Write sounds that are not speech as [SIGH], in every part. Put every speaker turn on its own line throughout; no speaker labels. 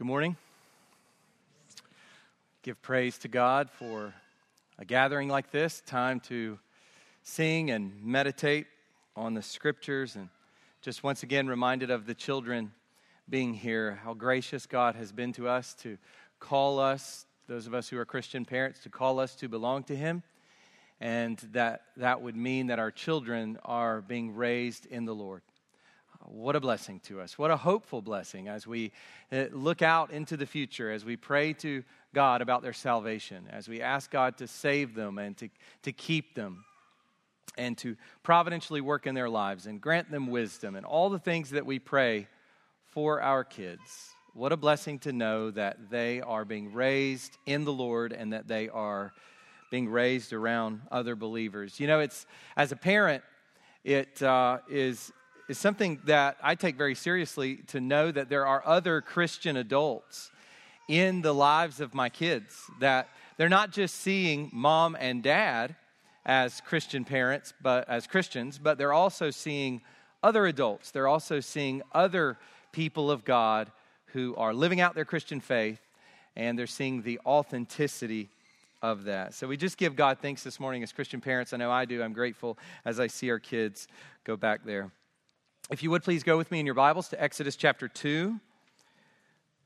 Good morning. Give praise to God for a gathering like this, time to sing and meditate on the scriptures, and just once again reminded of the children being here, how gracious God has been to us to call us, those of us who are Christian parents, to call us to belong to Him, and that that would mean that our children are being raised in the Lord. What a blessing to us. What a hopeful blessing as we uh, look out into the future, as we pray to God about their salvation, as we ask God to save them and to, to keep them and to providentially work in their lives and grant them wisdom and all the things that we pray for our kids. What a blessing to know that they are being raised in the Lord and that they are being raised around other believers. You know, it's as a parent, it uh, is is something that I take very seriously to know that there are other Christian adults in the lives of my kids, that they're not just seeing mom and dad as Christian parents, but as Christians, but they're also seeing other adults. They're also seeing other people of God who are living out their Christian faith, and they're seeing the authenticity of that. So we just give God thanks this morning as Christian parents. I know I do. I'm grateful as I see our kids go back there. If you would please go with me in your Bibles to Exodus chapter 2,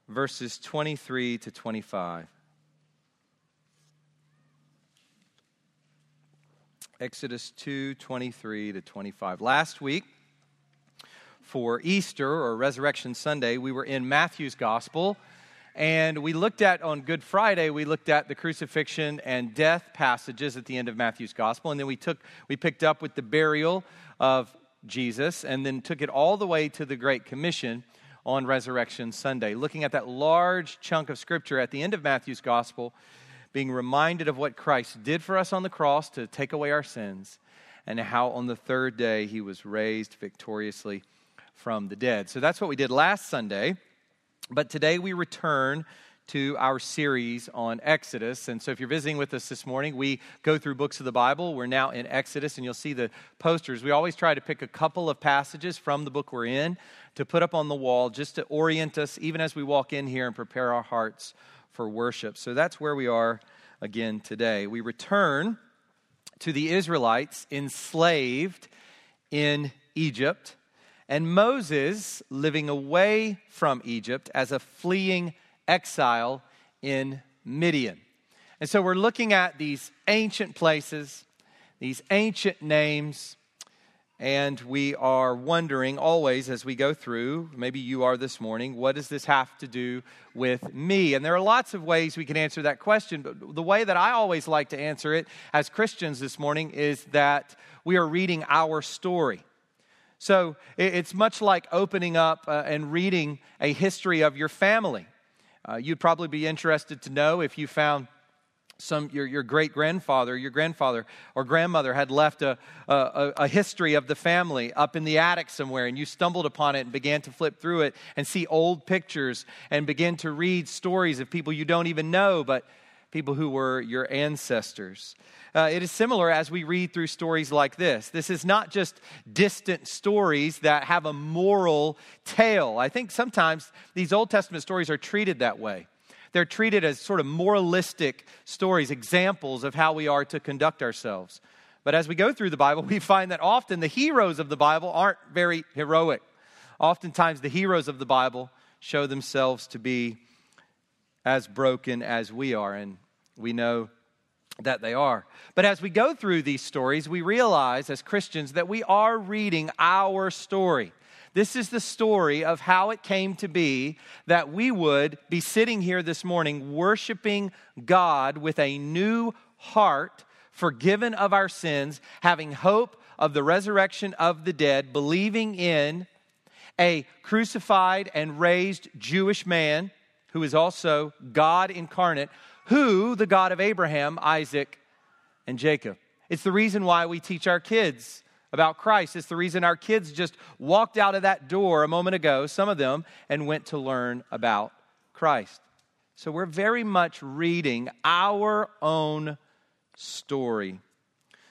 verses 23 to 25. Exodus 2 23 to 25. Last week, for Easter or Resurrection Sunday, we were in Matthew's Gospel. And we looked at, on Good Friday, we looked at the crucifixion and death passages at the end of Matthew's Gospel. And then we, took, we picked up with the burial of Jesus and then took it all the way to the Great Commission on Resurrection Sunday, looking at that large chunk of Scripture at the end of Matthew's Gospel, being reminded of what Christ did for us on the cross to take away our sins, and how on the third day he was raised victoriously from the dead. So that's what we did last Sunday. But today we return to our series on Exodus. And so, if you're visiting with us this morning, we go through books of the Bible. We're now in Exodus, and you'll see the posters. We always try to pick a couple of passages from the book we're in to put up on the wall just to orient us, even as we walk in here and prepare our hearts for worship. So, that's where we are again today. We return to the Israelites enslaved in Egypt. And Moses living away from Egypt as a fleeing exile in Midian. And so we're looking at these ancient places, these ancient names, and we are wondering always as we go through, maybe you are this morning, what does this have to do with me? And there are lots of ways we can answer that question, but the way that I always like to answer it as Christians this morning is that we are reading our story. So it's much like opening up uh, and reading a history of your family. Uh, you'd probably be interested to know if you found some your, your great grandfather your grandfather or grandmother had left a, a, a, history of the family up in the attic somewhere and you stumbled upon it and began to flip through it and see old pictures and begin to read stories of people you don't even know but people who were your ancestors uh, it is similar as we read through stories like this. This is not just distant stories that have a moral tale. I think sometimes these Old Testament stories are treated that way. They're treated as sort of moralistic stories, examples of how we are to conduct ourselves. But as we go through the Bible, [LAUGHS] we find that often the heroes of the Bible aren't very heroic. Oftentimes, the heroes of the Bible show themselves to be as broken as we are. And we know that they are. But as we go through these stories, we realize as Christians that we are reading our story. This is the story of how it came to be that we would be sitting here this morning worshiping God with a new heart, forgiven of our sins, having hope of the resurrection of the dead, believing in a crucified and raised Jewish man who is also God incarnate who the God of Abraham, Isaac, and Jacob. It's the reason why we teach our kids about Christ. It's the reason our kids just walked out of that door a moment ago, some of them, and went to learn about Christ. So we're very much reading our own story.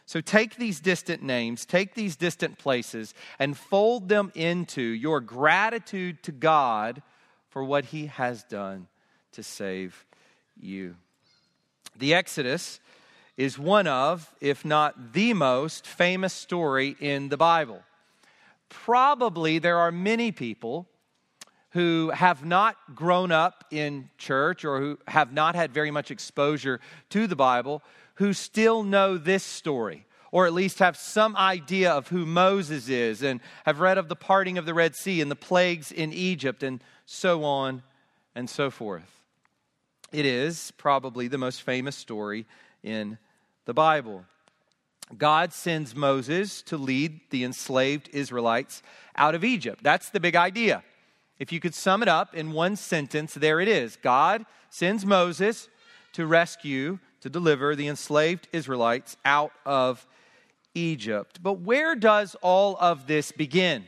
So take these distant names, take these distant places, and fold them into your gratitude to God for what he has done to save you. The Exodus is one of, if not the most famous story in the Bible. Probably there are many people who have not grown up in church or who have not had very much exposure to the Bible who still know this story or at least have some idea of who Moses is and have read of the parting of the Red Sea and the plagues in Egypt and so on and so forth. It is probably the most famous story in the Bible. God sends Moses to lead the enslaved Israelites out of Egypt. That's the big idea. If you could sum it up in one sentence, there it is God sends Moses to rescue, to deliver the enslaved Israelites out of Egypt. But where does all of this begin?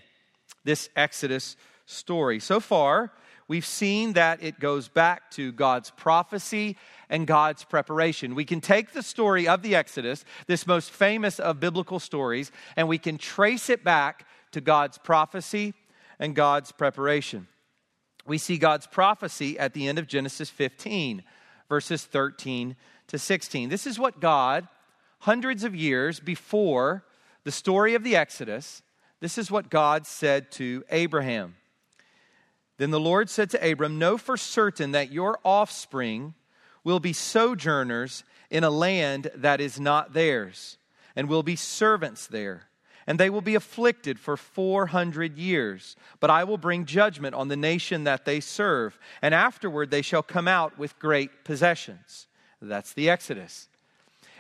This Exodus story. So far, we've seen that it goes back to God's prophecy and God's preparation. We can take the story of the Exodus, this most famous of biblical stories, and we can trace it back to God's prophecy and God's preparation. We see God's prophecy at the end of Genesis 15, verses 13 to 16. This is what God, hundreds of years before the story of the Exodus, this is what God said to Abraham. Then the Lord said to Abram, Know for certain that your offspring will be sojourners in a land that is not theirs, and will be servants there and they will be afflicted for 400 years. But I will bring judgment on the nation that they serve, and afterward they shall come out with great possessions. That's the Exodus.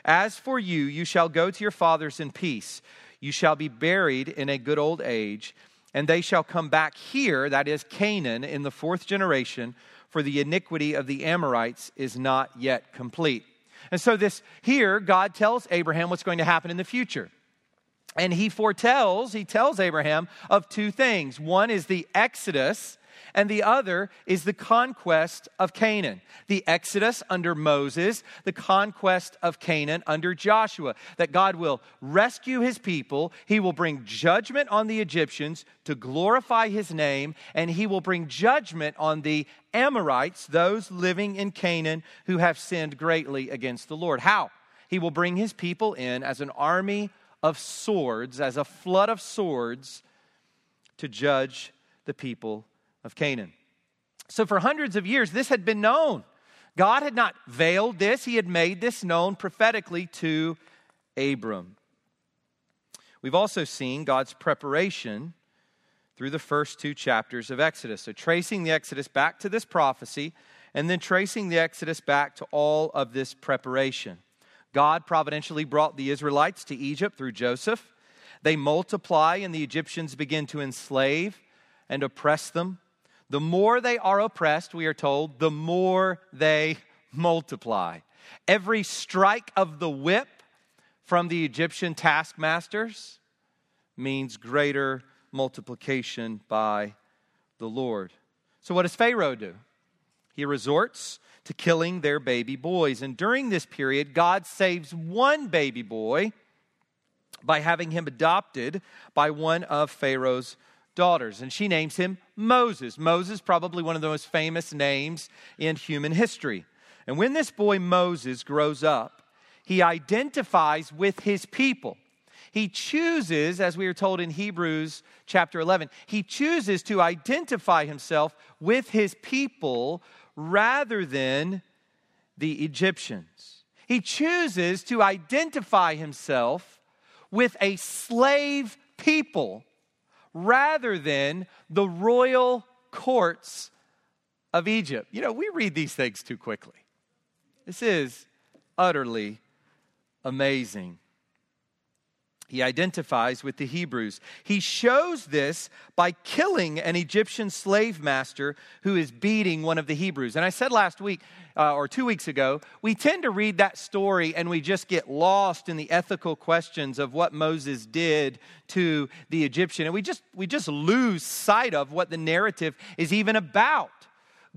As for you, you shall go to your fathers in peace. You shall be buried in a good old age, and they shall come back here, that is Canaan, in the fourth generation, for the iniquity of the Amorites is not yet complete. And so, this here, God tells Abraham what's going to happen in the future. And he foretells, he tells Abraham of two things. One is the Exodus, and the other is the conquest of Canaan. The Exodus under Moses, the conquest of Canaan under Joshua. That God will rescue his people, he will bring judgment on the Egyptians to glorify his name, and he will bring judgment on the Amorites, those living in Canaan who have sinned greatly against the Lord. How? He will bring his people in as an army of swords, as a flood of swords, to judge the people of Canaan. So, for hundreds of years, this had been known. God had not veiled this, He had made this known prophetically to Abram. We've also seen God's preparation through the first two chapters of Exodus. So, tracing the Exodus back to this prophecy, and then tracing the Exodus back to all of this preparation. God providentially brought the Israelites to Egypt through Joseph. They multiply, and the Egyptians begin to enslave and oppress them. The more they are oppressed, we are told, the more they multiply. Every strike of the whip from the Egyptian taskmasters means greater multiplication by the Lord. So, what does Pharaoh do? He resorts to killing their baby boys. And during this period, God saves one baby boy by having him adopted by one of Pharaoh's daughters. And she names him Moses. Moses, probably one of the most famous names in human history. And when this boy Moses grows up, he identifies with his people. He chooses, as we are told in Hebrews chapter 11, he chooses to identify himself with his people rather than the Egyptians. He chooses to identify himself with a slave people rather than the royal courts of Egypt. You know, we read these things too quickly. This is utterly amazing he identifies with the Hebrews. He shows this by killing an Egyptian slave master who is beating one of the Hebrews. And I said last week uh, or two weeks ago, we tend to read that story and we just get lost in the ethical questions of what Moses did to the Egyptian. And we just, we just lose sight of what the narrative is even about.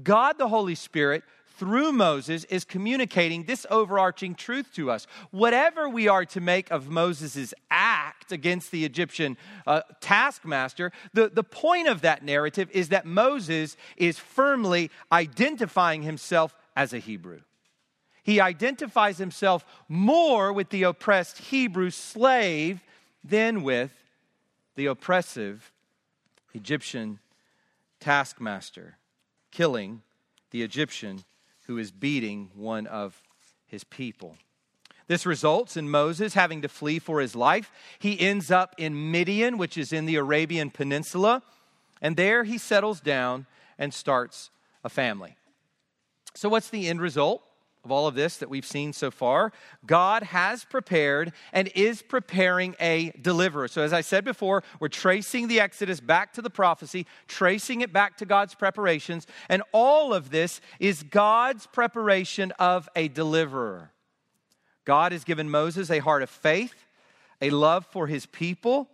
God the Holy Spirit through Moses, is communicating this overarching truth to us. Whatever we are to make of Moses' act against the Egyptian uh, taskmaster, the, the point of that narrative is that Moses is firmly identifying himself as a Hebrew. He identifies himself more with the oppressed Hebrew slave than with the oppressive Egyptian taskmaster, killing the Egyptian who is beating one of his people. This results in Moses having to flee for his life. He ends up in Midian, which is in the Arabian Peninsula, and there he settles down and starts a family. So, what's the end result? Of all of this that we've seen so far, God has prepared and is preparing a deliverer. So, as I said before, we're tracing the Exodus back to the prophecy, tracing it back to God's preparations, and all of this is God's preparation of a deliverer. God has given Moses a heart of faith, a love for his people,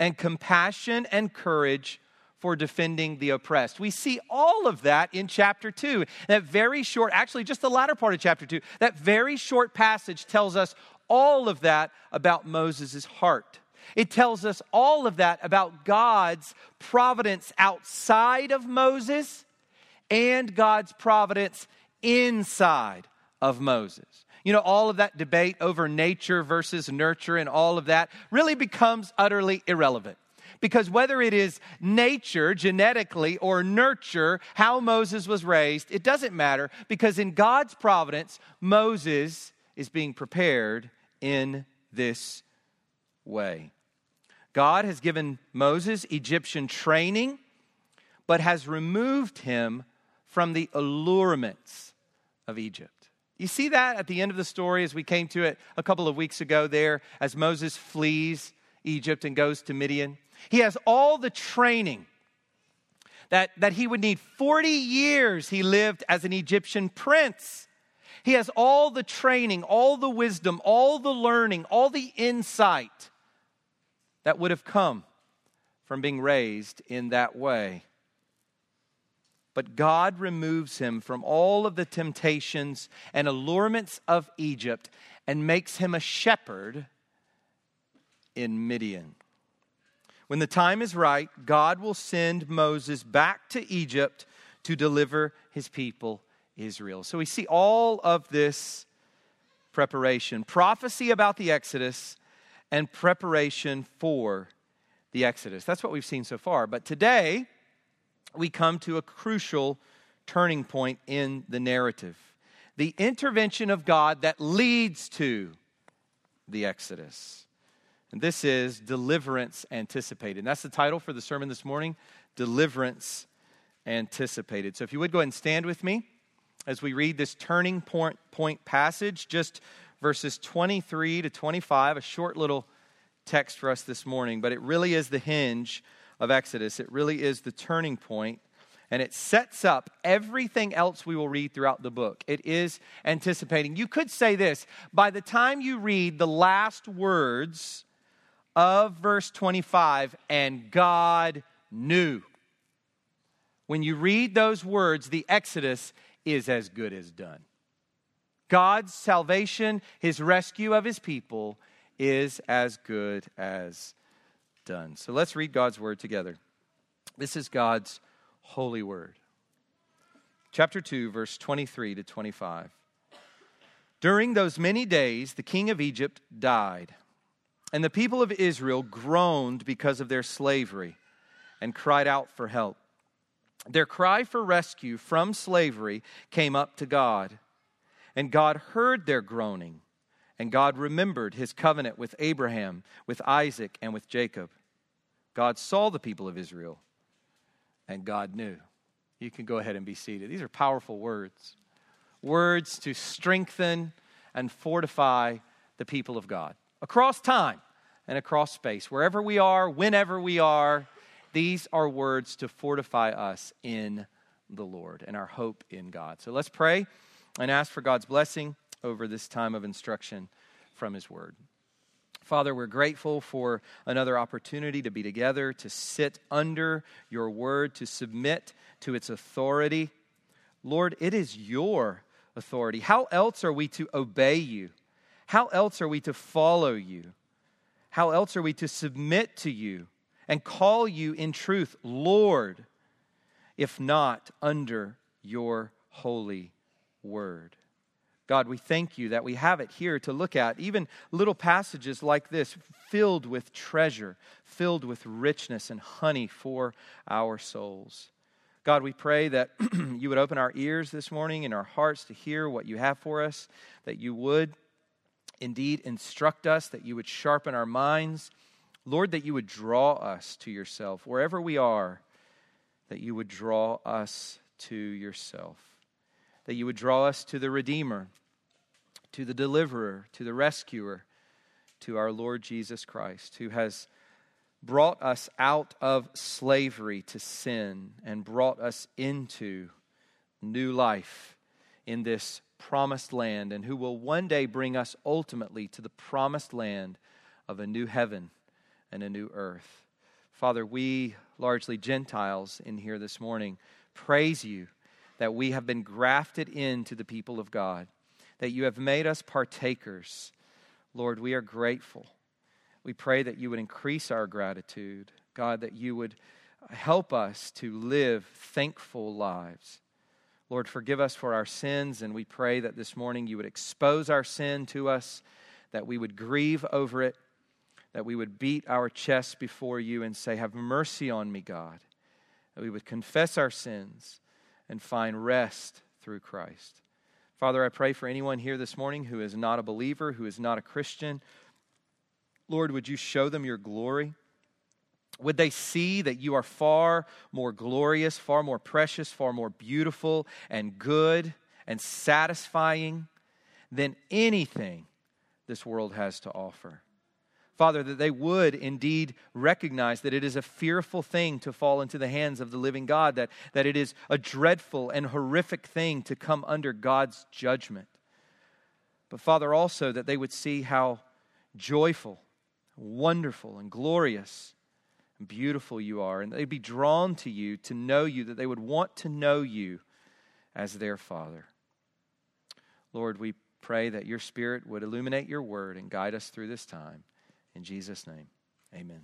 and compassion and courage for defending the oppressed. We see all of that in chapter 2. That very short, actually, just the latter part of chapter 2, that very short passage tells us all of that about Moses' heart. It tells us all of that about God's providence outside of Moses and God's providence inside of Moses. You know, all of that debate over nature versus nurture and all of that really becomes utterly irrelevant. Because whether it is nature, genetically, or nurture, how Moses was raised, it doesn't matter because in God's providence, Moses is being prepared in this way. God has given Moses Egyptian training, but has removed him from the allurements of Egypt. You see that at the end of the story as we came to it a couple of weeks ago there, as Moses flees Egypt and goes to Midian. He has all the training that, that he would need. 40 years he lived as an Egyptian prince. He has all the training, all the wisdom, all the learning, all the insight that would have come from being raised in that way. But God removes him from all of the temptations and allurements of Egypt and makes him a shepherd in Midian. When the time is right, God will send Moses back to Egypt to deliver his people Israel. So we see all of this preparation prophecy about the Exodus and preparation for the Exodus. That's what we've seen so far. But today, we come to a crucial turning point in the narrative the intervention of God that leads to the Exodus. And this is Deliverance Anticipated. And that's the title for the sermon this morning Deliverance Anticipated. So if you would go ahead and stand with me as we read this turning point, point passage, just verses 23 to 25, a short little text for us this morning, but it really is the hinge of Exodus. It really is the turning point, and it sets up everything else we will read throughout the book. It is anticipating. You could say this by the time you read the last words of verse 25, and God knew. When you read those words, the Exodus is as good as done. God's salvation, his rescue of his people, is as good as done. So let's read God's word together. This is God's holy word. Chapter 2, verse 23 to 25. During those many days, the king of Egypt died and the people of Israel groaned because of their slavery and cried out for help. Their cry for rescue from slavery came up to God. And God heard their groaning. And God remembered his covenant with Abraham, with Isaac, and with Jacob. God saw the people of Israel, and God knew. You can go ahead and be seated. These are powerful words words to strengthen and fortify the people of God across time and across space. Wherever we are, whenever we are, these are words to fortify us in the Lord and our hope in God. So let's pray and ask for God's blessing over this time of instruction from His Word. Father, we're grateful for another opportunity to be together, to sit under your word, to submit to its authority Lord, it is your authority. How else are we to obey you? How else are we to follow you? How else are we to submit to you and call you in truth Lord, if not under your holy word? God, we thank you that we have it here to look at, even little passages like this, filled with treasure, filled with richness and honey for our souls. God, we pray that [CLEARS THROAT] you would open our ears this morning and our hearts to hear what you have for us, that you would indeed instruct us, that you would sharpen our minds. Lord, that you would draw us to yourself wherever we are, that you would draw us to yourself, that you would draw us to the Redeemer, to the Deliverer, to the Rescuer, to our Lord Jesus Christ, who has brought us out of slavery to sin and brought us into new life in this promised land, and who will one day bring us ultimately to the promised land of a new heaven and a new earth. Father, we, largely Gentiles in here this morning, praise you that we have been grafted into the people of God, that you have made us partakers. Lord, we are grateful. We pray that you would increase our gratitude, God, that you would help us to live thankful lives. Lord, forgive us for our sins, and we pray that this morning you would expose our sin to us, that we would grieve over it, that we would beat our chests before you and say, Have mercy on me, God. That we would confess our sins and find rest through Christ. Father, I pray for anyone here this morning who is not a believer, who is not a Christian, Lord, would you show them your glory? Would they see that you are far more glorious, far more precious, far more beautiful and good and satisfying than anything this world has to offer? Father, that they would indeed recognize that it is a fearful thing to fall into the hands of the living God, that, that it is a dreadful and horrific thing to come under God's judgment. But Father, also that they would see how joyful wonderful and glorious beautiful you are. And they'd be drawn to you to know you, that they would want to know you as their Father. Lord, we pray that your Spirit would illuminate your word and guide us through this time. In Jesus' name, amen.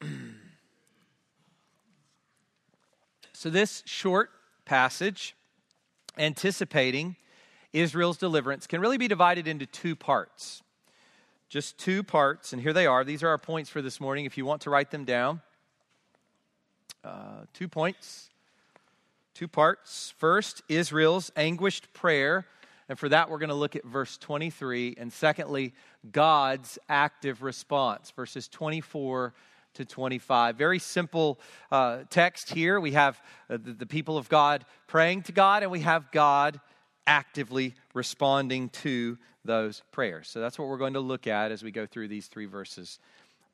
[CLEARS THROAT] so, this short passage, anticipating Israel's deliverance, can really be divided into two parts just two parts, and here they are. These are our points for this morning if you want to write them down. Uh, two points, two parts. First, Israel's anguished prayer. And for that, we're going to look at verse 23. And secondly, God's active response, verses 24 to 25. Very simple uh, text here. We have uh, the, the people of God praying to God, and we have God actively responding to those prayers. So that's what we're going to look at as we go through these three verses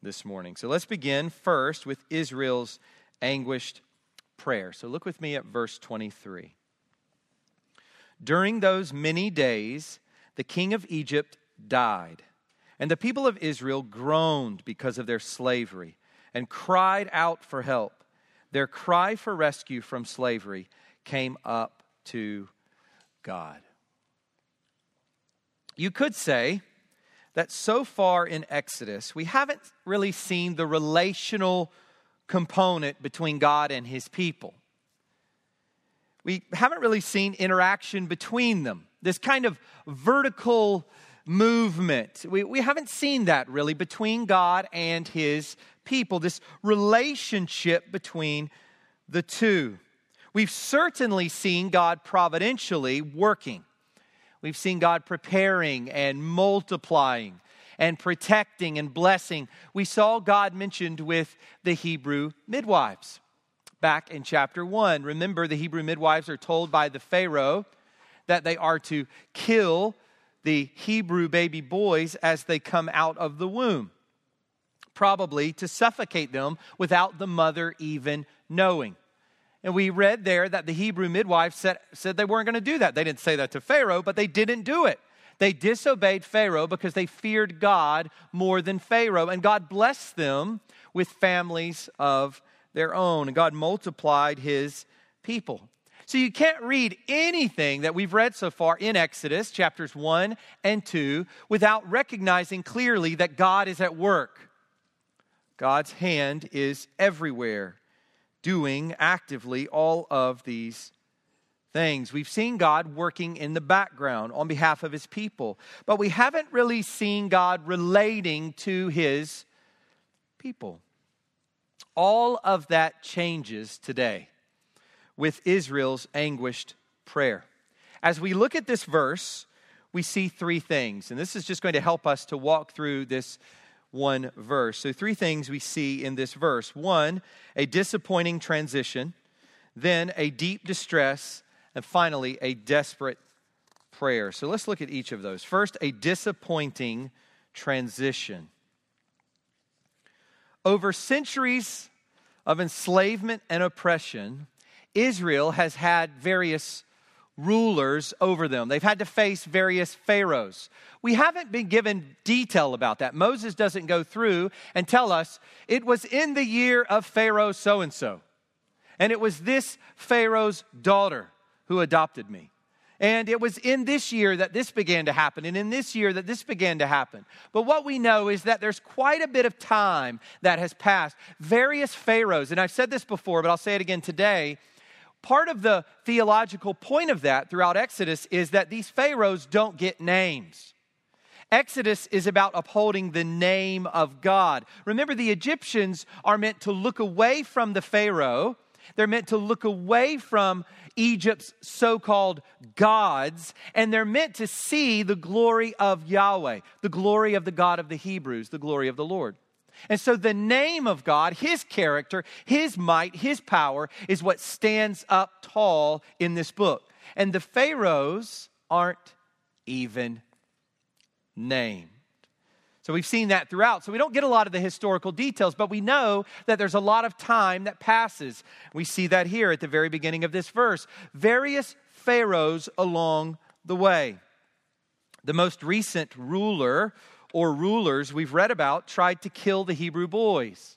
this morning. So let's begin first with Israel's anguished prayer. So look with me at verse 23. During those many days, the king of Egypt died, and the people of Israel groaned because of their slavery and cried out for help. Their cry for rescue from slavery came up to God. You could say that so far in Exodus, we haven't really seen the relational component between God and his people. We haven't really seen interaction between them, this kind of vertical movement. We, we haven't seen that really between God and his people, this relationship between the two. We've certainly seen God providentially working. We've seen God preparing and multiplying and protecting and blessing. We saw God mentioned with the Hebrew midwives back in chapter 1. Remember, the Hebrew midwives are told by the Pharaoh that they are to kill the Hebrew baby boys as they come out of the womb, probably to suffocate them without the mother even knowing. And we read there that the Hebrew midwife said, said they weren't going to do that. They didn't say that to Pharaoh, but they didn't do it. They disobeyed Pharaoh because they feared God more than Pharaoh. And God blessed them with families of their own. And God multiplied his people. So you can't read anything that we've read so far in Exodus chapters 1 and 2 without recognizing clearly that God is at work. God's hand is everywhere, doing actively all of these things. We've seen God working in the background on behalf of his people, but we haven't really seen God relating to his people. All of that changes today with Israel's anguished prayer. As we look at this verse, we see three things, and this is just going to help us to walk through this one verse. So, three things we see in this verse one, a disappointing transition, then a deep distress, and finally, a desperate prayer. So, let's look at each of those. First, a disappointing transition. Over centuries of enslavement and oppression, Israel has had various rulers over them. They've had to face various pharaohs. We haven't been given detail about that. Moses doesn't go through and tell us it was in the year of Pharaoh so and so. And it was this Pharaoh's daughter who adopted me. And it was in this year that this began to happen, and in this year that this began to happen. But what we know is that there's quite a bit of time that has passed. Various pharaohs, and I've said this before, but I'll say it again today. Part of the theological point of that throughout Exodus is that these pharaohs don't get names. Exodus is about upholding the name of God. Remember, the Egyptians are meant to look away from the Pharaoh. They're meant to look away from Egypt's so called gods, and they're meant to see the glory of Yahweh, the glory of the God of the Hebrews, the glory of the Lord. And so the name of God, His character, His might, His power is what stands up tall in this book. And the Pharaohs aren't even named. So we've seen that throughout. So we don't get a lot of the historical details, but we know that there's a lot of time that passes. We see that here at the very beginning of this verse. Various pharaohs along the way. The most recent ruler or rulers we've read about tried to kill the Hebrew boys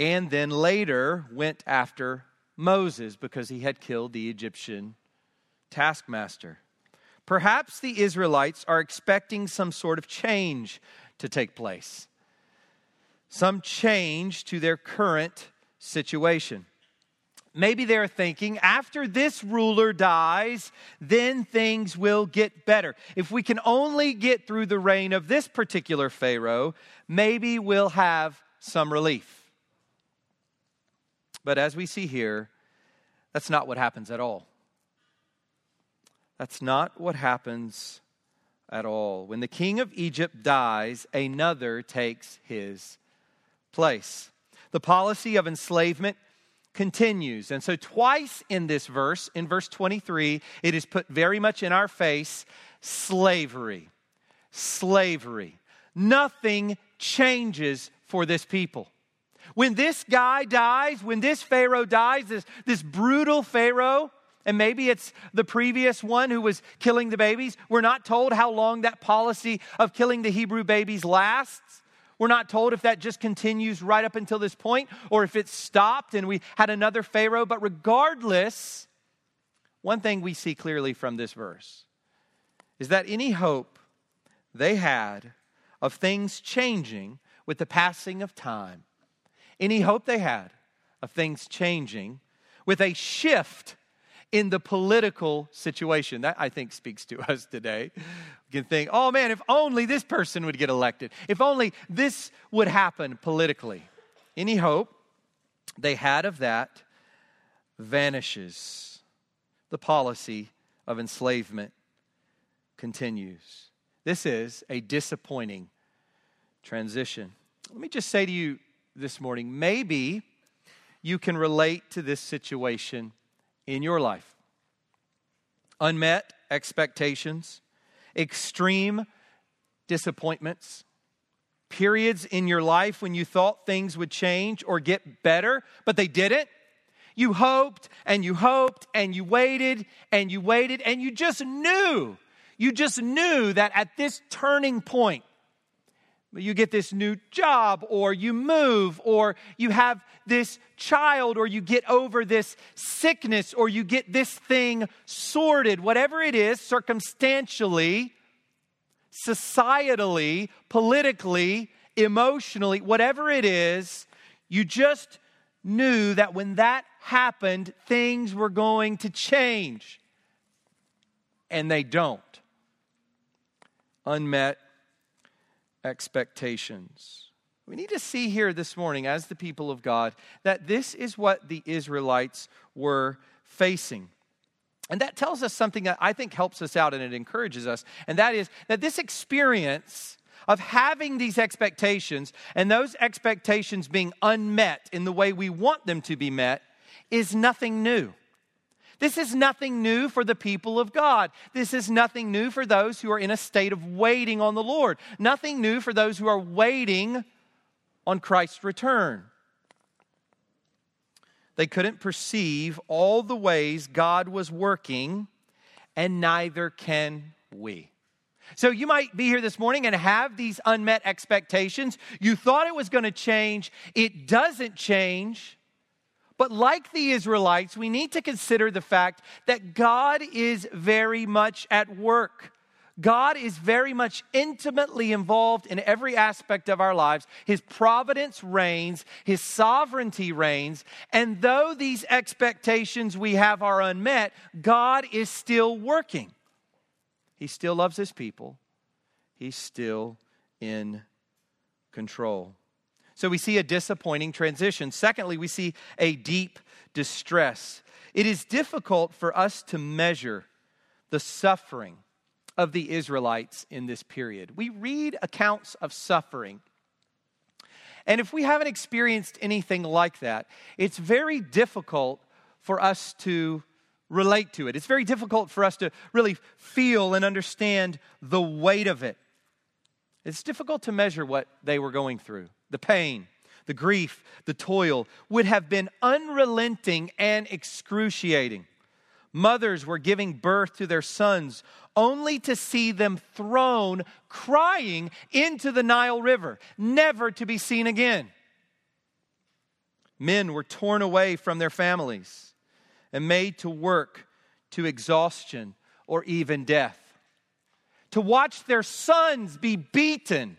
and then later went after Moses because he had killed the Egyptian taskmaster. Perhaps the Israelites are expecting some sort of change to take place, some change to their current situation. Maybe they're thinking, after this ruler dies, then things will get better. If we can only get through the reign of this particular Pharaoh, maybe we'll have some relief. But as we see here, that's not what happens at all. That's not what happens at all. When the king of Egypt dies, another takes his place. The policy of enslavement continues. And so, twice in this verse, in verse 23, it is put very much in our face slavery. Slavery. Nothing changes for this people. When this guy dies, when this Pharaoh dies, this, this brutal Pharaoh, and maybe it's the previous one who was killing the babies. We're not told how long that policy of killing the Hebrew babies lasts. We're not told if that just continues right up until this point or if it stopped and we had another Pharaoh. But regardless, one thing we see clearly from this verse is that any hope they had of things changing with the passing of time, any hope they had of things changing with a shift in the political situation. That, I think, speaks to [LAUGHS] us today. We can think, oh man, if only this person would get elected, if only this would happen politically. Any hope they had of that vanishes. The policy of enslavement continues. This is a disappointing transition. Let me just say to you this morning maybe you can relate to this situation in your life unmet expectations, extreme disappointments, periods in your life when you thought things would change or get better, but they didn't. You hoped and you hoped and you waited and you waited and you just knew, you just knew that at this turning point, you get this new job, or you move, or you have this child, or you get over this sickness, or you get this thing sorted, whatever it is, circumstantially, societally, politically, emotionally, whatever it is, you just knew that when that happened, things were going to change. And they don't. Unmet expectations. We need to see here this morning, as the people of God, that this is what the Israelites were facing. And that tells us something that I think helps us out and it encourages us. And that is that this experience of having these expectations and those expectations being unmet in the way we want them to be met is nothing new. This is nothing new for the people of God. This is nothing new for those who are in a state of waiting on the Lord. Nothing new for those who are waiting on Christ's return. They couldn't perceive all the ways God was working, and neither can we. So you might be here this morning and have these unmet expectations. You thought it was going to change, it doesn't change. But like the Israelites, we need to consider the fact that God is very much at work. God is very much intimately involved in every aspect of our lives. His providence reigns, His sovereignty reigns, and though these expectations we have are unmet, God is still working. He still loves His people, He's still in control. So we see a disappointing transition. Secondly, we see a deep distress. It is difficult for us to measure the suffering of the Israelites in this period. We read accounts of suffering. And if we haven't experienced anything like that, it's very difficult for us to relate to it. It's very difficult for us to really feel and understand the weight of it. It's difficult to measure what they were going through the pain, the grief, the toil would have been unrelenting and excruciating. Mothers were giving birth to their sons only to see them thrown crying into the Nile River, never to be seen again. Men were torn away from their families and made to work to exhaustion or even death. To watch their sons be beaten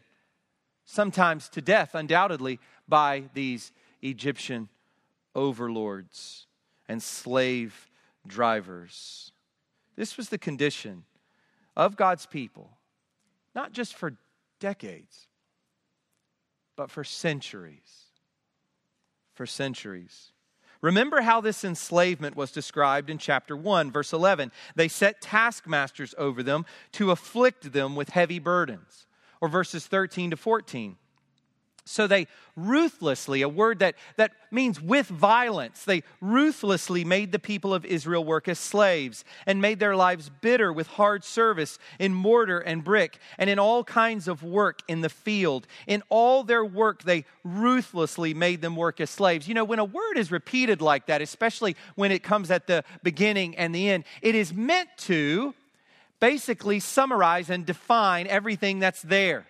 sometimes to death, undoubtedly, by these Egyptian overlords and slave drivers. This was the condition of God's people, not just for decades, but for centuries. For centuries. Remember how this enslavement was described in chapter 1, verse 11. They set taskmasters over them to afflict them with heavy burdens or verses 13 to 14. So they ruthlessly, a word that, that means with violence, they ruthlessly made the people of Israel work as slaves and made their lives bitter with hard service in mortar and brick and in all kinds of work in the field. In all their work, they ruthlessly made them work as slaves. You know, when a word is repeated like that, especially when it comes at the beginning and the end, it is meant to basically summarize and define everything that's there.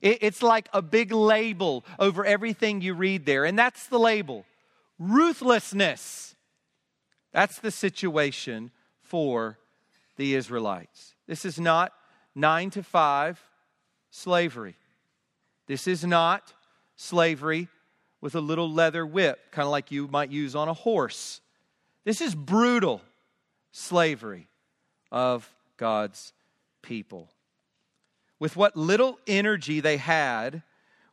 It's like a big label over everything you read there, and that's the label ruthlessness. That's the situation for the Israelites. This is not nine to five slavery. This is not slavery with a little leather whip, kind of like you might use on a horse. This is brutal slavery of God's people. With what little energy they had,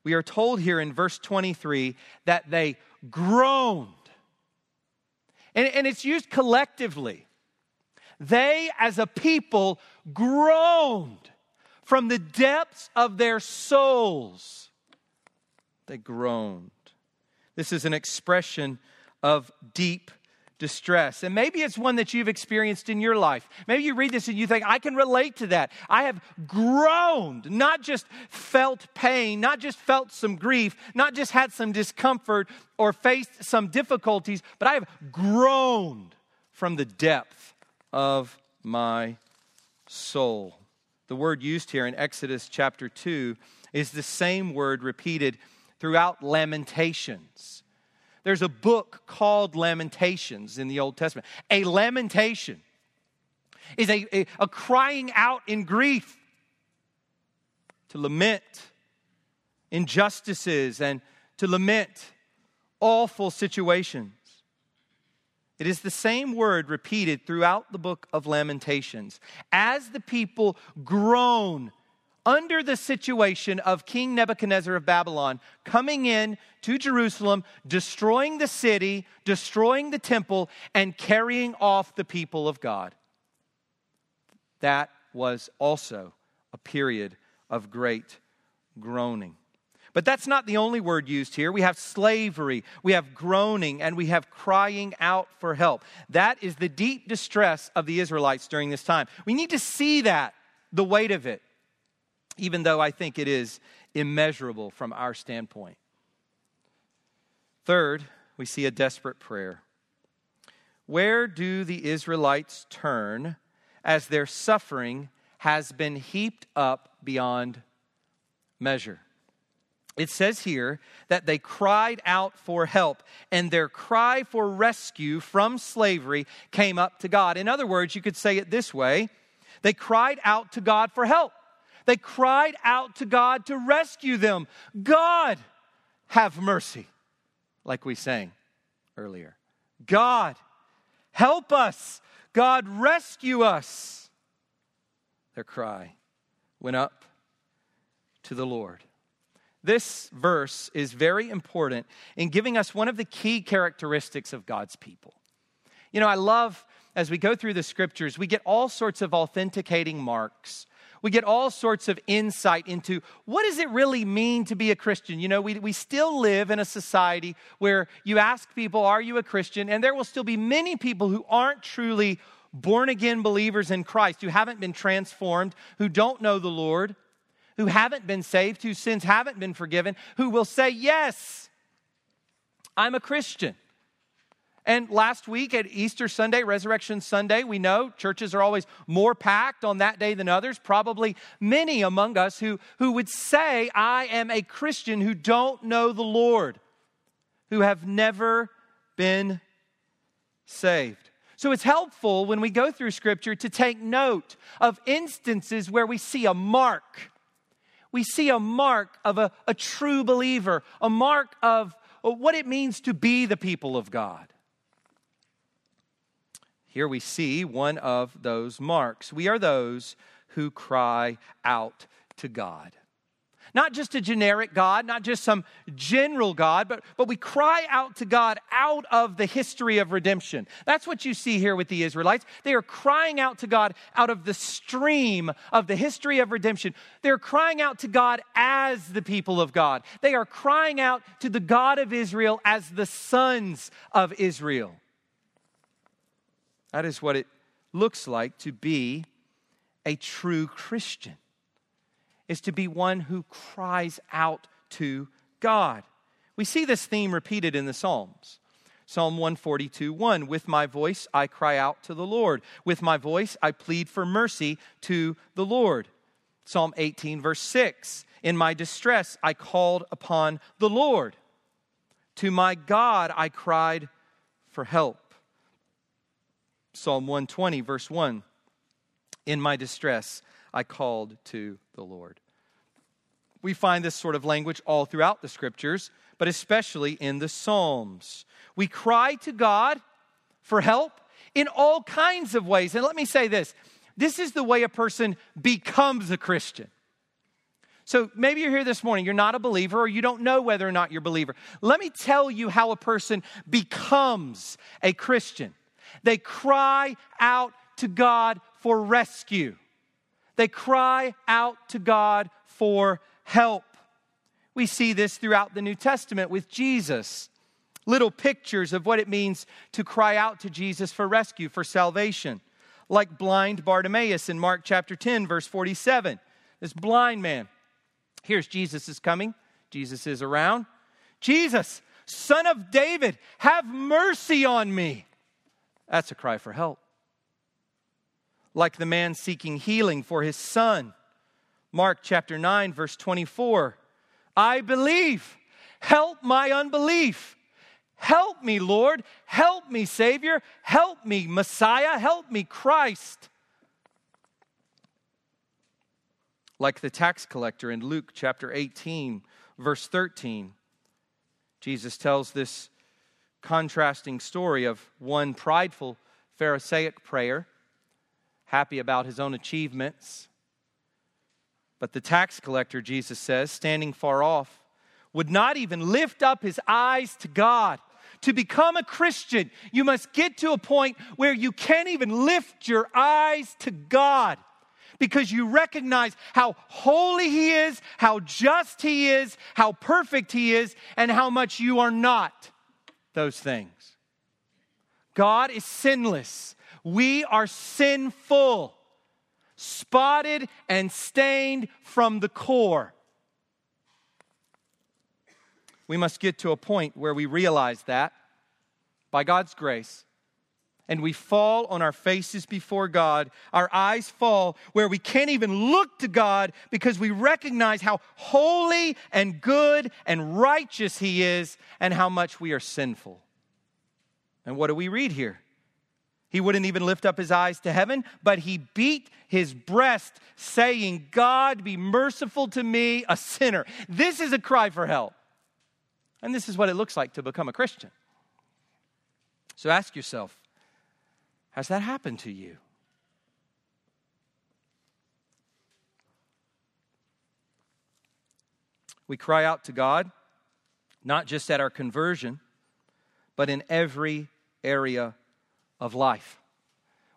we are told here in verse 23 that they groaned. And, and it's used collectively. They, as a people, groaned from the depths of their souls. They groaned. This is an expression of deep distress. And maybe it's one that you've experienced in your life. Maybe you read this and you think, I can relate to that. I have groaned, not just felt pain, not just felt some grief, not just had some discomfort or faced some difficulties, but I have groaned from the depth of my soul. The word used here in Exodus chapter 2 is the same word repeated throughout Lamentations. There's a book called Lamentations in the Old Testament. A lamentation is a, a, a crying out in grief to lament injustices and to lament awful situations. It is the same word repeated throughout the book of Lamentations. As the people groan under the situation of King Nebuchadnezzar of Babylon coming in to Jerusalem, destroying the city, destroying the temple, and carrying off the people of God. That was also a period of great groaning. But that's not the only word used here. We have slavery, we have groaning, and we have crying out for help. That is the deep distress of the Israelites during this time. We need to see that, the weight of it, even though I think it is immeasurable from our standpoint. Third, we see a desperate prayer. Where do the Israelites turn as their suffering has been heaped up beyond measure? it says here that they cried out for help, and their cry for rescue from slavery came up to God. In other words, you could say it this way they cried out to God for help. They cried out to God to rescue them. God, have mercy, like we sang earlier. God, help us. God, rescue us. Their cry went up to the Lord. This verse is very important in giving us one of the key characteristics of God's people. You know, I love as we go through the scriptures, we get all sorts of authenticating marks. We get all sorts of insight into what does it really mean to be a Christian? You know, we, we still live in a society where you ask people, Are you a Christian? And there will still be many people who aren't truly born again believers in Christ, who haven't been transformed, who don't know the Lord who haven't been saved, whose sins haven't been forgiven, who will say, Yes, I'm a Christian. And last week at Easter Sunday, Resurrection Sunday, we know churches are always more packed on that day than others. Probably many among us who, who would say, I am a Christian who don't know the Lord, who have never been saved. So it's helpful when we go through Scripture to take note of instances where we see a mark we see a mark of a, a true believer, a mark of what it means to be the people of God. Here we see one of those marks. We are those who cry out to God. Not just a generic God, not just some general God, but, but we cry out to God out of the history of redemption. That's what you see here with the Israelites. They are crying out to God out of the stream of the history of redemption. They're crying out to God as the people of God. They are crying out to the God of Israel as the sons of Israel. That is what it looks like to be a true Christian is to be one who cries out to God. We see this theme repeated in the Psalms. Psalm 142 1 With my voice I cry out to the Lord. With my voice I plead for mercy to the Lord. Psalm 18, verse 6 In my distress I called upon the Lord. To my God I cried for help. Psalm 120, verse 1 In my distress I called to the Lord. We find this sort of language all throughout the scriptures, but especially in the Psalms. We cry to God for help in all kinds of ways. And let me say this this is the way a person becomes a Christian. So maybe you're here this morning, you're not a believer, or you don't know whether or not you're a believer. Let me tell you how a person becomes a Christian. They cry out to God for rescue. They cry out to God for help. We see this throughout the New Testament with Jesus. Little pictures of what it means to cry out to Jesus for rescue, for salvation. Like blind Bartimaeus in Mark chapter 10, verse 47. This blind man. Here's Jesus is coming. Jesus is around. Jesus, son of David, have mercy on me. That's a cry for help like the man seeking healing for his son. Mark chapter 9, verse 24. I believe. Help my unbelief. Help me, Lord. Help me, Savior. Help me, Messiah. Help me, Christ. Like the tax collector in Luke chapter 18, verse 13, Jesus tells this contrasting story of one prideful Pharisaic prayer, happy about his own achievements. But the tax collector, Jesus says, standing far off, would not even lift up his eyes to God. To become a Christian, you must get to a point where you can't even lift your eyes to God because you recognize how holy He is, how just He is, how perfect He is, and how much you are not those things. God is sinless. We are sinful, spotted and stained from the core. We must get to a point where we realize that by God's grace and we fall on our faces before God. Our eyes fall where we can't even look to God because we recognize how holy and good and righteous He is and how much we are sinful. And what do we read here? He wouldn't even lift up his eyes to heaven, but he beat his breast, saying, God, be merciful to me, a sinner. This is a cry for help. And this is what it looks like to become a Christian. So ask yourself has that happened to you? We cry out to God, not just at our conversion, but in every area of life.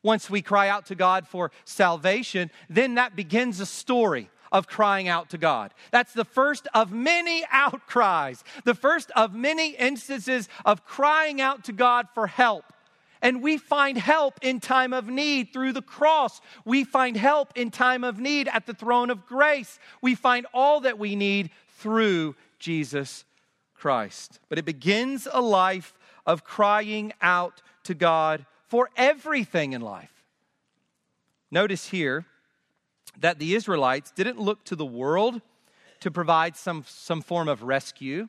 Once we cry out to God for salvation, then that begins a story of crying out to God. That's the first of many outcries, the first of many instances of crying out to God for help. And we find help in time of need through the cross. We find help in time of need at the throne of grace. We find all that we need through Jesus Christ. But it begins a life of crying out to God for everything in life. Notice here that the Israelites didn't look to the world to provide some, some form of rescue,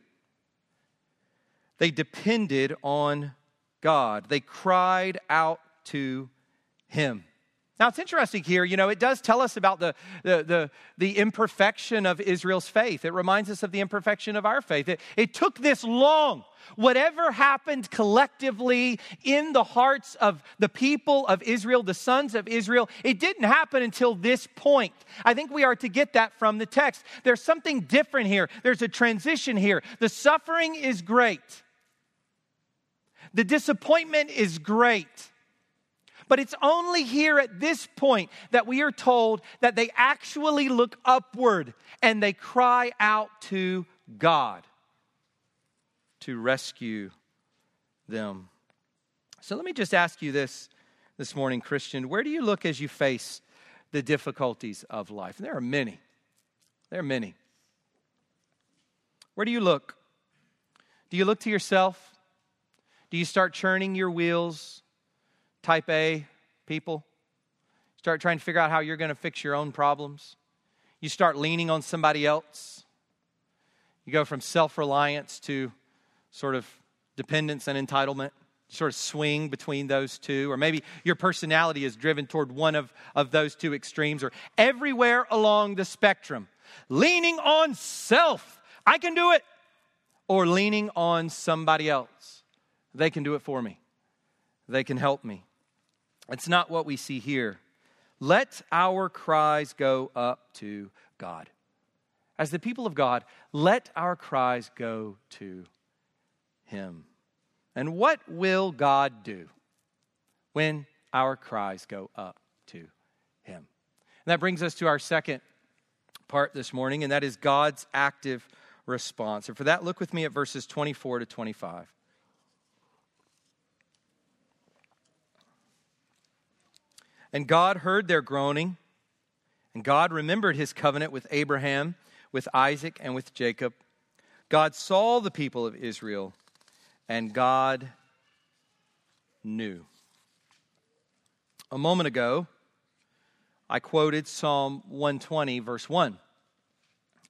they depended on God. They cried out to him. Now it's interesting here, you know, it does tell us about the, the, the, the, imperfection of Israel's faith. It reminds us of the imperfection of our faith. It, it took this long. Whatever happened collectively in the hearts of the people of Israel, the sons of Israel, it didn't happen until this point. I think we are to get that from the text. There's something different here, there's a transition here. The suffering is great. The disappointment is great. But it's only here at this point that we are told that they actually look upward and they cry out to God to rescue them. So let me just ask you this this morning, Christian. Where do you look as you face the difficulties of life? And there are many. There are many. Where do you look? Do you look to yourself? Do you start churning your wheels? Type A people? Start trying to figure out how you're going to fix your own problems. You start leaning on somebody else. You go from self reliance to sort of dependence and entitlement. Sort of swing between those two. Or maybe your personality is driven toward one of, of those two extremes, or everywhere along the spectrum. Leaning on self, I can do it, or leaning on somebody else. They can do it for me, they can help me. It's not what we see here. Let our cries go up to God. As the people of God, let our cries go to Him. And what will God do when our cries go up to Him? And that brings us to our second part this morning, and that is God's active response. And for that, look with me at verses 24 to 25. And God heard their groaning, and God remembered his covenant with Abraham, with Isaac, and with Jacob. God saw the people of Israel, and God knew. A moment ago, I quoted Psalm 120, verse 1.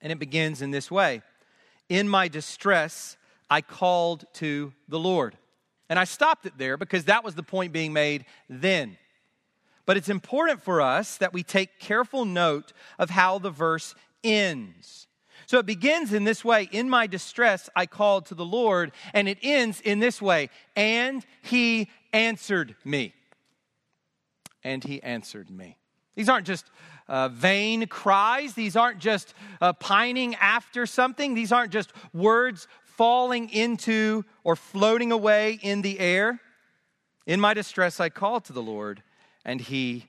And it begins in this way In my distress, I called to the Lord. And I stopped it there because that was the point being made then. But it's important for us that we take careful note of how the verse ends. So it begins in this way In my distress, I called to the Lord, and it ends in this way And he answered me. And he answered me. These aren't just uh, vain cries. These aren't just uh, pining after something. These aren't just words falling into or floating away in the air. In my distress, I called to the Lord, and he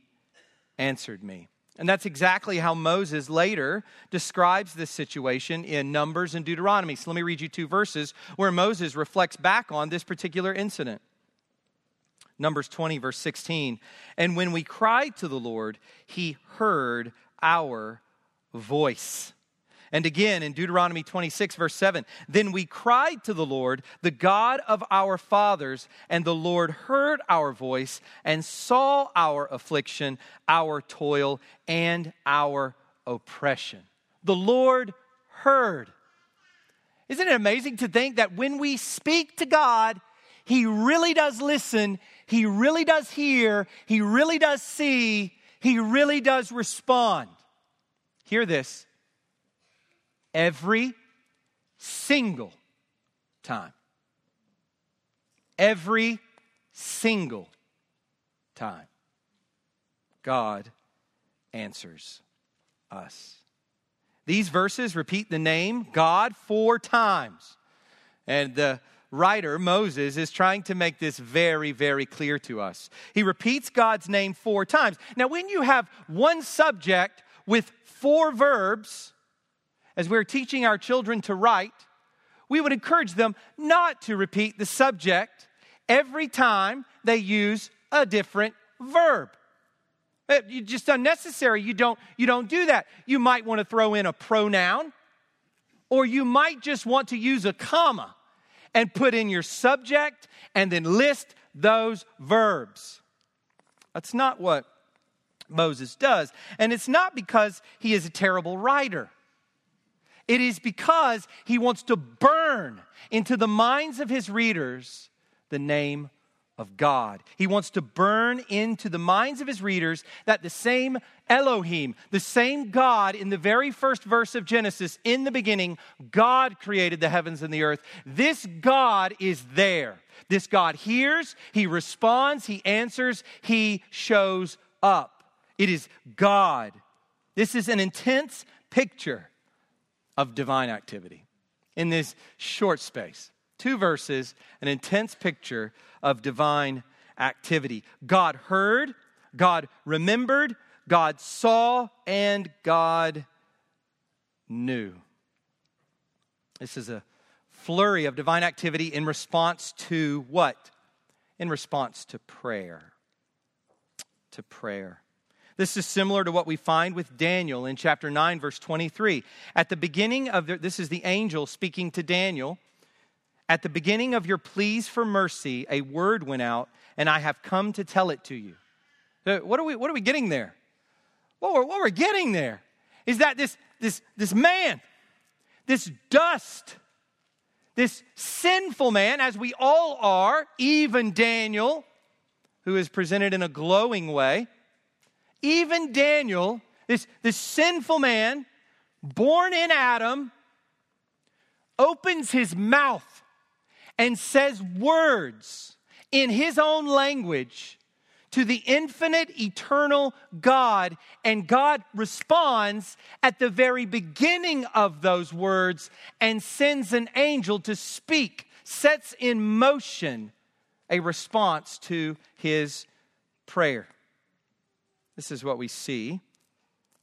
answered me. And that's exactly how Moses later describes this situation in Numbers and Deuteronomy. So let me read you two verses where Moses reflects back on this particular incident. Numbers 20, verse 16. And when we cried to the Lord, he heard our voice. And again in Deuteronomy 26, verse 7 Then we cried to the Lord, the God of our fathers, and the Lord heard our voice and saw our affliction, our toil, and our oppression. The Lord heard. Isn't it amazing to think that when we speak to God, He really does listen, He really does hear, He really does see, He really does respond? Hear this every single time. Every single time. God answers us. These verses repeat the name God four times. And the writer, Moses, is trying to make this very, very clear to us. He repeats God's name four times. Now, when you have one subject with four verbs, as we're teaching our children to write, we would encourage them not to repeat the subject every time they use a different verb. Eh, it's just unnecessary. You don't, you don't do that. You might want to throw in a pronoun, or you might just want to use a comma and put in your subject and then list those verbs. That's not what Moses does. And it's not because he is a terrible writer. It is because he wants to burn into the minds of his readers the name of God. He wants to burn into the minds of his readers that the same Elohim, the same God in the very first verse of Genesis, in the beginning, God created the heavens and the earth. This God is there. This God hears, he responds, he answers, he shows up. It is God. This is an intense picture of divine activity in this short space. Two verses, an intense picture of divine activity. God heard, God remembered, God saw, and God knew. This is a flurry of divine activity in response to what? In response to prayer. To prayer. This is similar to what we find with Daniel in chapter 9, verse 23. At the beginning of the, this is the angel speaking to Daniel. At the beginning of your pleas for mercy, a word went out, and I have come to tell it to you. Uh, what are we, what are we getting there? What we're, what we're getting there is that this, this, this man, this dust, this sinful man, as we all are, even Daniel, who is presented in a glowing way, even Daniel, this, this sinful man, born in Adam, opens his mouth and says words in his own language to the infinite, eternal God, and God responds at the very beginning of those words and sends an angel to speak, sets in motion a response to his prayer. This is what we see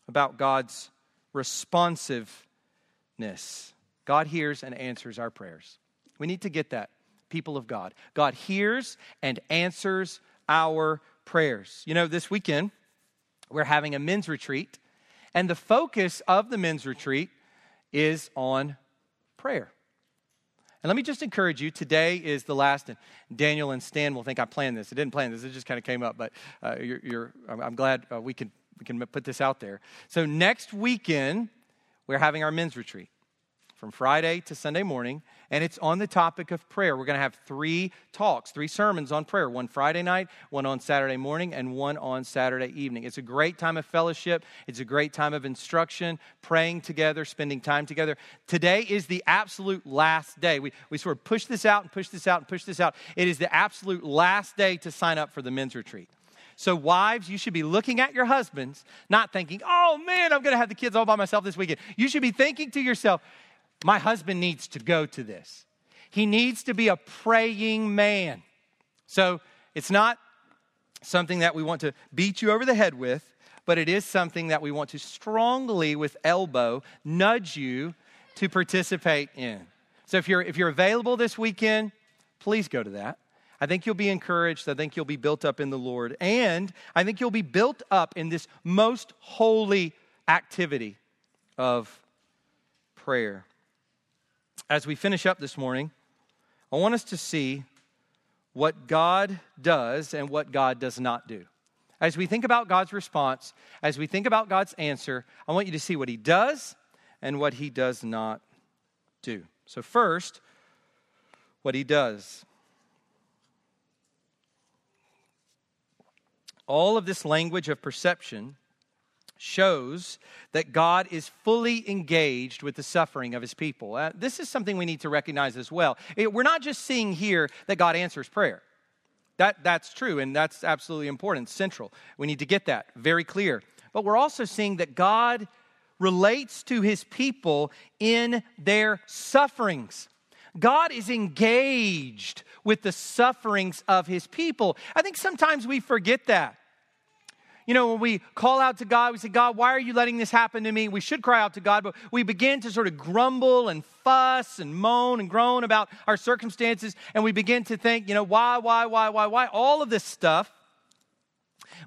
about God's responsiveness. God hears and answers our prayers. We need to get that, people of God. God hears and answers our prayers. You know, this weekend, we're having a men's retreat, and the focus of the men's retreat is on prayer. And let me just encourage you today is the last, and Daniel and Stan will think I planned this. I didn't plan this, it just kind of came up, but uh, you're, you're, I'm glad uh, we can, we can put this out there. So next weekend, we're having our men's retreat from Friday to Sunday morning, and it's on the topic of prayer. We're going to have three talks, three sermons on prayer one Friday night, one on Saturday morning, and one on Saturday evening. It's a great time of fellowship, it's a great time of instruction, praying together, spending time together. Today is the absolute last day. We, we sort of push this out and push this out and push this out. It is the absolute last day to sign up for the men's retreat. So, wives, you should be looking at your husbands, not thinking, oh man, I'm going to have the kids all by myself this weekend. You should be thinking to yourself, my husband needs to go to this. He needs to be a praying man. So it's not something that we want to beat you over the head with, but it is something that we want to strongly, with elbow, nudge you to participate in. So if you're, if you're available this weekend, please go to that. I think you'll be encouraged. I think you'll be built up in the Lord. And I think you'll be built up in this most holy activity of prayer as we finish up this morning, I want us to see what God does and what God does not do. As we think about God's response, as we think about God's answer, I want you to see what He does and what He does not do. So, first, what He does. All of this language of perception shows that God is fully engaged with the suffering of his people. Uh, this is something we need to recognize as well. It, we're not just seeing here that God answers prayer. That, that's true, and that's absolutely important, central. We need to get that very clear. But we're also seeing that God relates to his people in their sufferings. God is engaged with the sufferings of his people. I think sometimes we forget that. You know, when we call out to God, we say, God, why are you letting this happen to me? We should cry out to God, but we begin to sort of grumble and fuss and moan and groan about our circumstances, and we begin to think, you know, why, why, why, why, why? All of this stuff.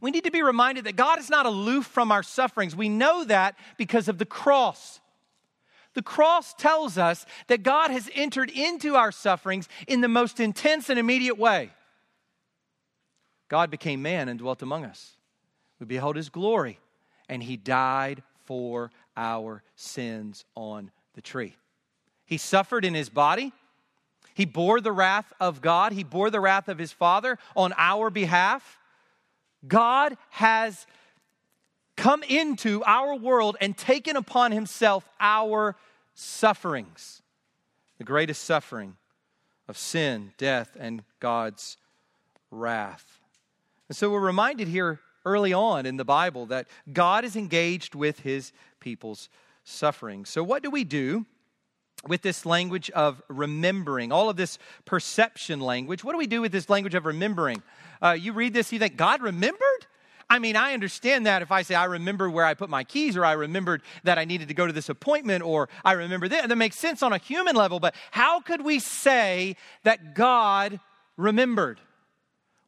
We need to be reminded that God is not aloof from our sufferings. We know that because of the cross. The cross tells us that God has entered into our sufferings in the most intense and immediate way. God became man and dwelt among us. We behold his glory. And he died for our sins on the tree. He suffered in his body. He bore the wrath of God. He bore the wrath of his Father on our behalf. God has come into our world and taken upon himself our sufferings, the greatest suffering of sin, death, and God's wrath. And so we're reminded here early on in the Bible that God is engaged with his people's suffering. So, what do we do with this language of remembering, all of this perception language? What do we do with this language of remembering? Uh, you read this, you think, God remembered? I mean, I understand that if I say I remember where I put my keys, or I remembered that I needed to go to this appointment, or I remember that, that makes sense on a human level, but how could we say that God remembered?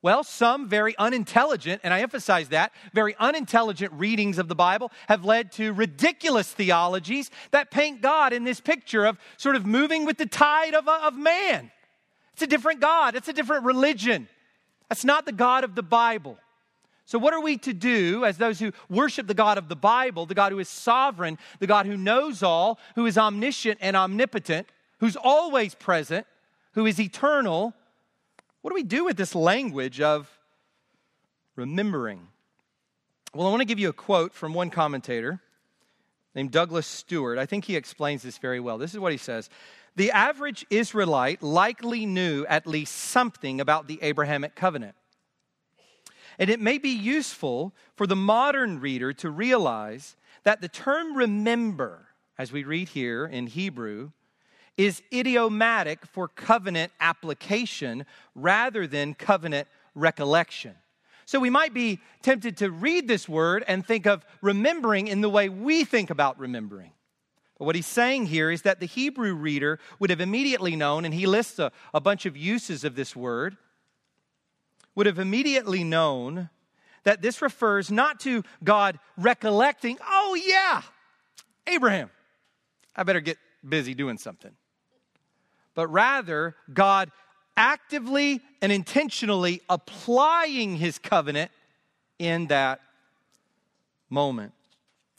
Well, some very unintelligent, and I emphasize that, very unintelligent readings of the Bible have led to ridiculous theologies that paint God in this picture of sort of moving with the tide of, uh, of man. It's a different God, it's a different religion. That's not the God of the Bible. So, what are we to do as those who worship the God of the Bible, the God who is sovereign, the God who knows all, who is omniscient and omnipotent, who's always present, who is eternal? What do we do with this language of remembering? Well, I want to give you a quote from one commentator named Douglas Stuart. I think he explains this very well. This is what he says The average Israelite likely knew at least something about the Abrahamic covenant. And it may be useful for the modern reader to realize that the term remember, as we read here in Hebrew, is idiomatic for covenant application rather than covenant recollection. So we might be tempted to read this word and think of remembering in the way we think about remembering. But what he's saying here is that the Hebrew reader would have immediately known, and he lists a, a bunch of uses of this word, would have immediately known that this refers not to God recollecting, oh yeah, Abraham, I better get busy doing something but rather God actively and intentionally applying his covenant in that moment.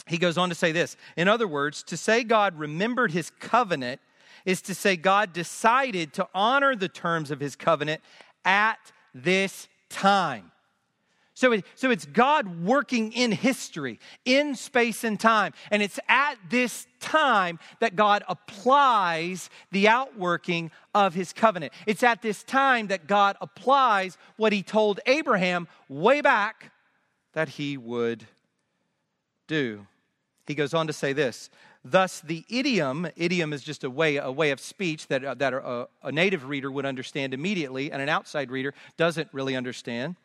He goes on to say this In other words, to say God remembered his covenant is to say God decided to honor the terms of his covenant at this time. So, it, so it's God working in history, in space and time. And it's at this time that God applies the outworking of his covenant. It's at this time that God applies what he told Abraham way back that he would do. He goes on to say this Thus, the idiom, idiom is just a way, a way of speech that, uh, that a, a native reader would understand immediately, and an outside reader doesn't really understand.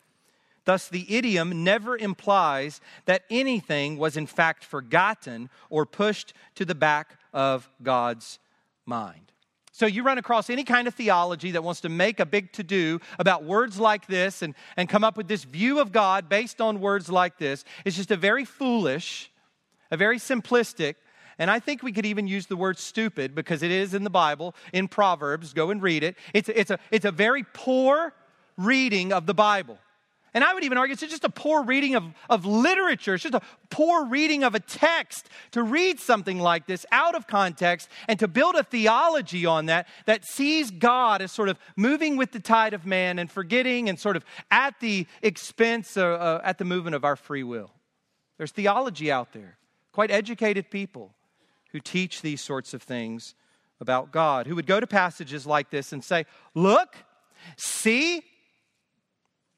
Thus, the idiom never implies that anything was in fact forgotten or pushed to the back of God's mind. So, you run across any kind of theology that wants to make a big to do about words like this and, and come up with this view of God based on words like this. It's just a very foolish, a very simplistic, and I think we could even use the word stupid because it is in the Bible, in Proverbs. Go and read it. It's, it's, a, it's a very poor reading of the Bible. And I would even argue it's just a poor reading of, of literature. It's just a poor reading of a text to read something like this out of context and to build a theology on that that sees God as sort of moving with the tide of man and forgetting and sort of at the expense, uh, uh, at the movement of our free will. There's theology out there, quite educated people who teach these sorts of things about God, who would go to passages like this and say, Look, see,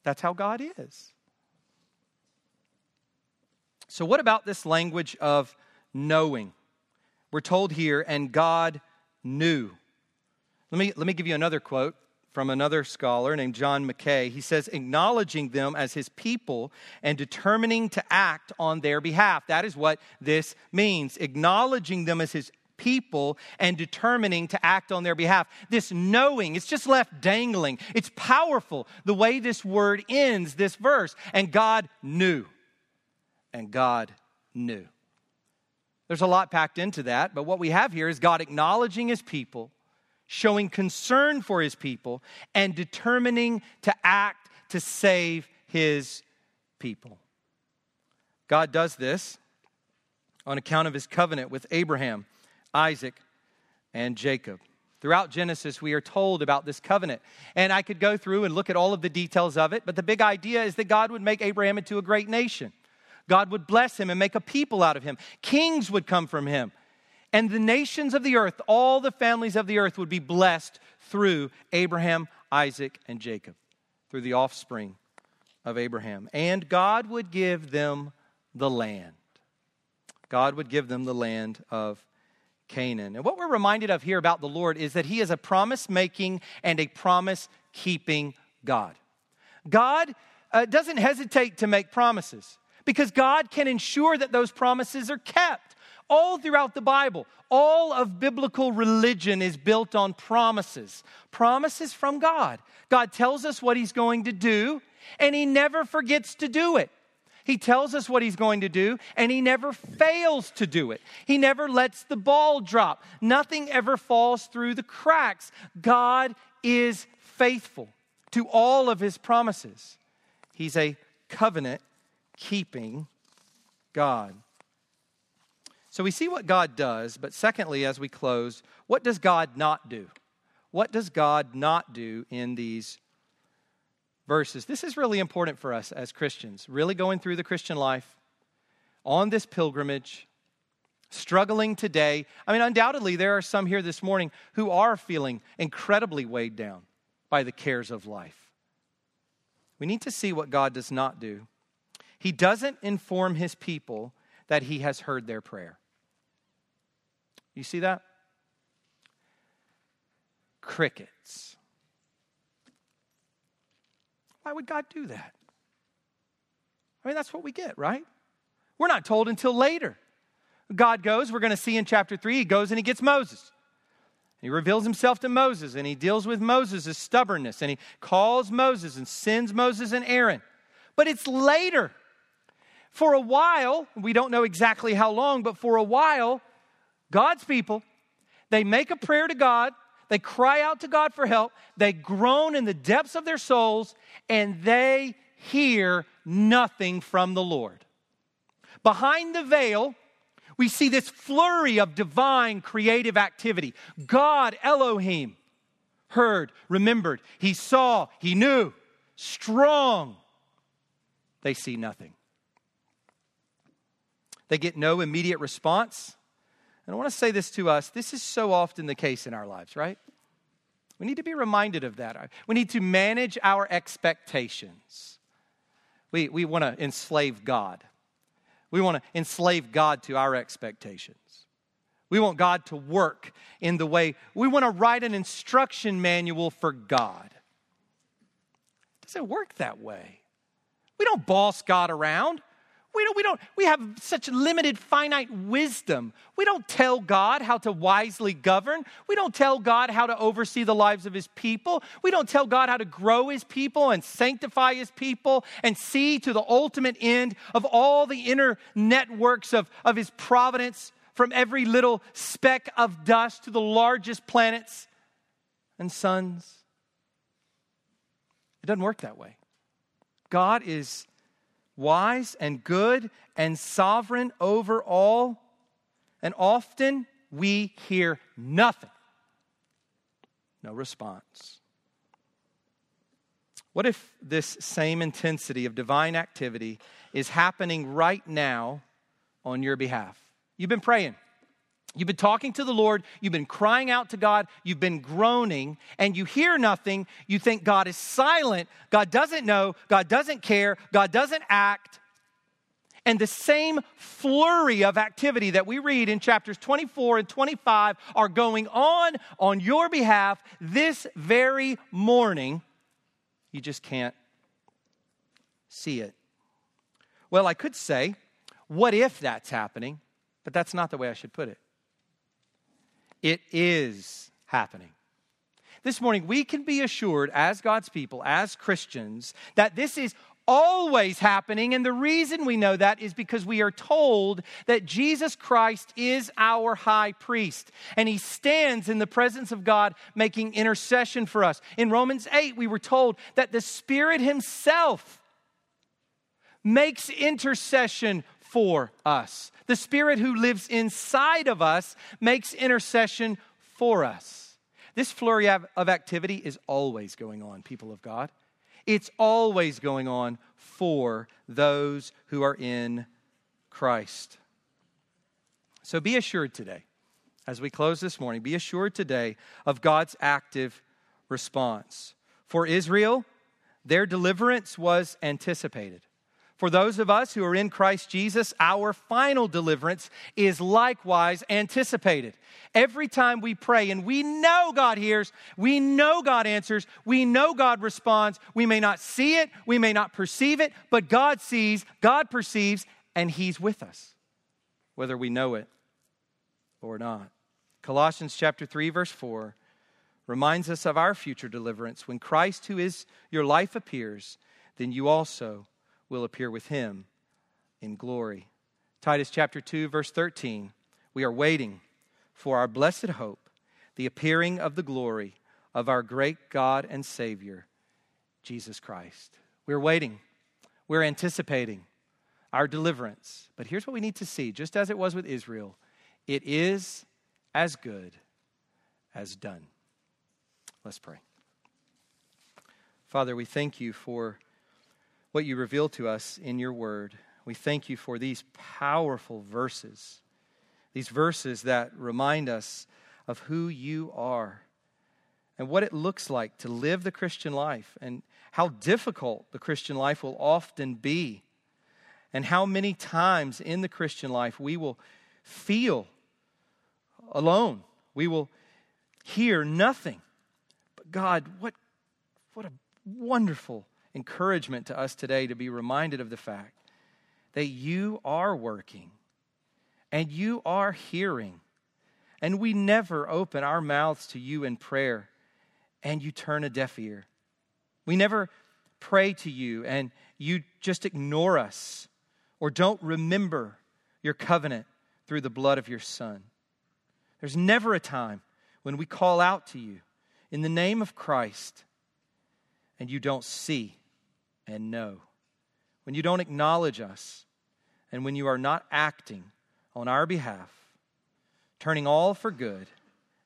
that's how God is. So, what about this language of knowing? We're told here, and God knew. Let me, let me give you another quote from another scholar named John Mackay. He says, acknowledging them as his people and determining to act on their behalf. That is what this means. Acknowledging them as his people and determining to act on their behalf. This knowing, it's just left dangling. It's powerful the way this word ends this verse. And God knew. And God knew. There's a lot packed into that, but what we have here is God acknowledging his people, showing concern for his people, and determining to act to save his people. God does this on account of his covenant with Abraham. Isaac, and Jacob. Throughout Genesis, we are told about this covenant. And I could go through and look at all of the details of it, but the big idea is that God would make Abraham into a great nation. God would bless him and make a people out of him. Kings would come from him. And the nations of the earth, all the families of the earth, would be blessed through Abraham, Isaac, and Jacob, through the offspring of Abraham. And God would give them the land. God would give them the land of Canaan. And what we're reminded of here about the Lord is that He is a promise making and a promise keeping God. God uh, doesn't hesitate to make promises because God can ensure that those promises are kept. All throughout the Bible, all of biblical religion is built on promises. Promises from God. God tells us what He's going to do, and He never forgets to do it. He tells us what he's going to do, and he never fails to do it. He never lets the ball drop. Nothing ever falls through the cracks. God is faithful to all of his promises. He's a covenant keeping God. So we see what God does, but secondly, as we close, what does God not do? What does God not do in these verses. This is really important for us as Christians, really going through the Christian life on this pilgrimage, struggling today. I mean, undoubtedly, there are some here this morning who are feeling incredibly weighed down by the cares of life. We need to see what God does not do. He doesn't inform his people that he has heard their prayer. You see that? Crickets. Why would God do that? I mean, that's what we get, right? We're not told until later. God goes, we're going to see in chapter 3, he goes and he gets Moses. He reveals himself to Moses and he deals with Moses' stubbornness and he calls Moses and sends Moses and Aaron. But it's later. For a while, we don't know exactly how long, but for a while, God's people, they make a prayer to God they cry out to God for help. They groan in the depths of their souls, and they hear nothing from the Lord. Behind the veil, we see this flurry of divine creative activity. God, Elohim, heard, remembered. He saw, he knew, strong. They see nothing. They get no immediate response. And I want to say this to us this is so often the case in our lives, right? We need to be reminded of that. We need to manage our expectations. We, we want to enslave God. We want to enslave God to our expectations. We want God to work in the way, we want to write an instruction manual for God. Does it work that way. We don't boss God around. We don't, we don't, we have such limited, finite wisdom. We don't tell God how to wisely govern. We don't tell God how to oversee the lives of his people. We don't tell God how to grow his people and sanctify his people and see to the ultimate end of all the inner networks of, of his providence from every little speck of dust to the largest planets and suns. It doesn't work that way. God is wise and good and sovereign over all, and often we hear nothing. No response. What if this same intensity of divine activity is happening right now on your behalf? You've been praying. You've been talking to the Lord, you've been crying out to God, you've been groaning, and you hear nothing. You think God is silent, God doesn't know, God doesn't care, God doesn't act. And the same flurry of activity that we read in chapters 24 and 25 are going on on your behalf this very morning. You just can't see it. Well, I could say, what if that's happening? But that's not the way I should put it. It is happening. This morning, we can be assured as God's people, as Christians, that this is always happening. And the reason we know that is because we are told that Jesus Christ is our high priest and he stands in the presence of God making intercession for us. In Romans 8, we were told that the Spirit himself makes intercession for us. The Spirit who lives inside of us makes intercession for us. This flurry of, activity is always going on, people of God. It's always going on for those who are in Christ. So be assured today, as we close this morning, be assured today of God's active response. For Israel, their deliverance was anticipated. For those of us who are in Christ Jesus, our final deliverance is likewise anticipated. Every time we pray and we know God hears, we know God answers, we know God responds. We may not see it, we may not perceive it, but God sees, God perceives, and He's with us, whether we know it or not. Colossians chapter 3 verse 4 reminds us of our future deliverance when Christ who is your life appears, then you also will appear with him in glory. Titus chapter 2, verse 13. We are waiting for our blessed hope, the appearing of the glory of our great God and Savior, Jesus Christ. We're waiting, we're anticipating our deliverance. But here's what we need to see just as it was with Israel it is as good as done. Let's pray. Father, we thank you for what you reveal to us in your word. We thank you for these powerful verses, these verses that remind us of who you are and what it looks like to live the Christian life and how difficult the Christian life will often be, and how many times in the Christian life we will feel alone. We will hear nothing. But God, what, what a wonderful encouragement to us today to be reminded of the fact that you are working and you are hearing. And we never open our mouths to you in prayer and you turn a deaf ear. We never pray to you and you just ignore us or don't remember your covenant through the blood of your Son. There's never a time when we call out to you in the name of Christ and you don't see and know. When you don't acknowledge us and when you are not acting on our behalf, turning all for good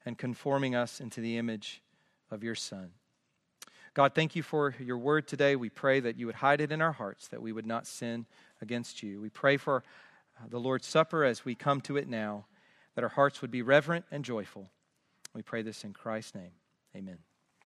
and conforming us into the image of your Son. God, thank you for your word today. We pray that you would hide it in our hearts, that we would not sin against you. We pray for uh, the Lord's Supper as we come to it now, that our hearts would be reverent and joyful. We pray this in Christ's name. Amen.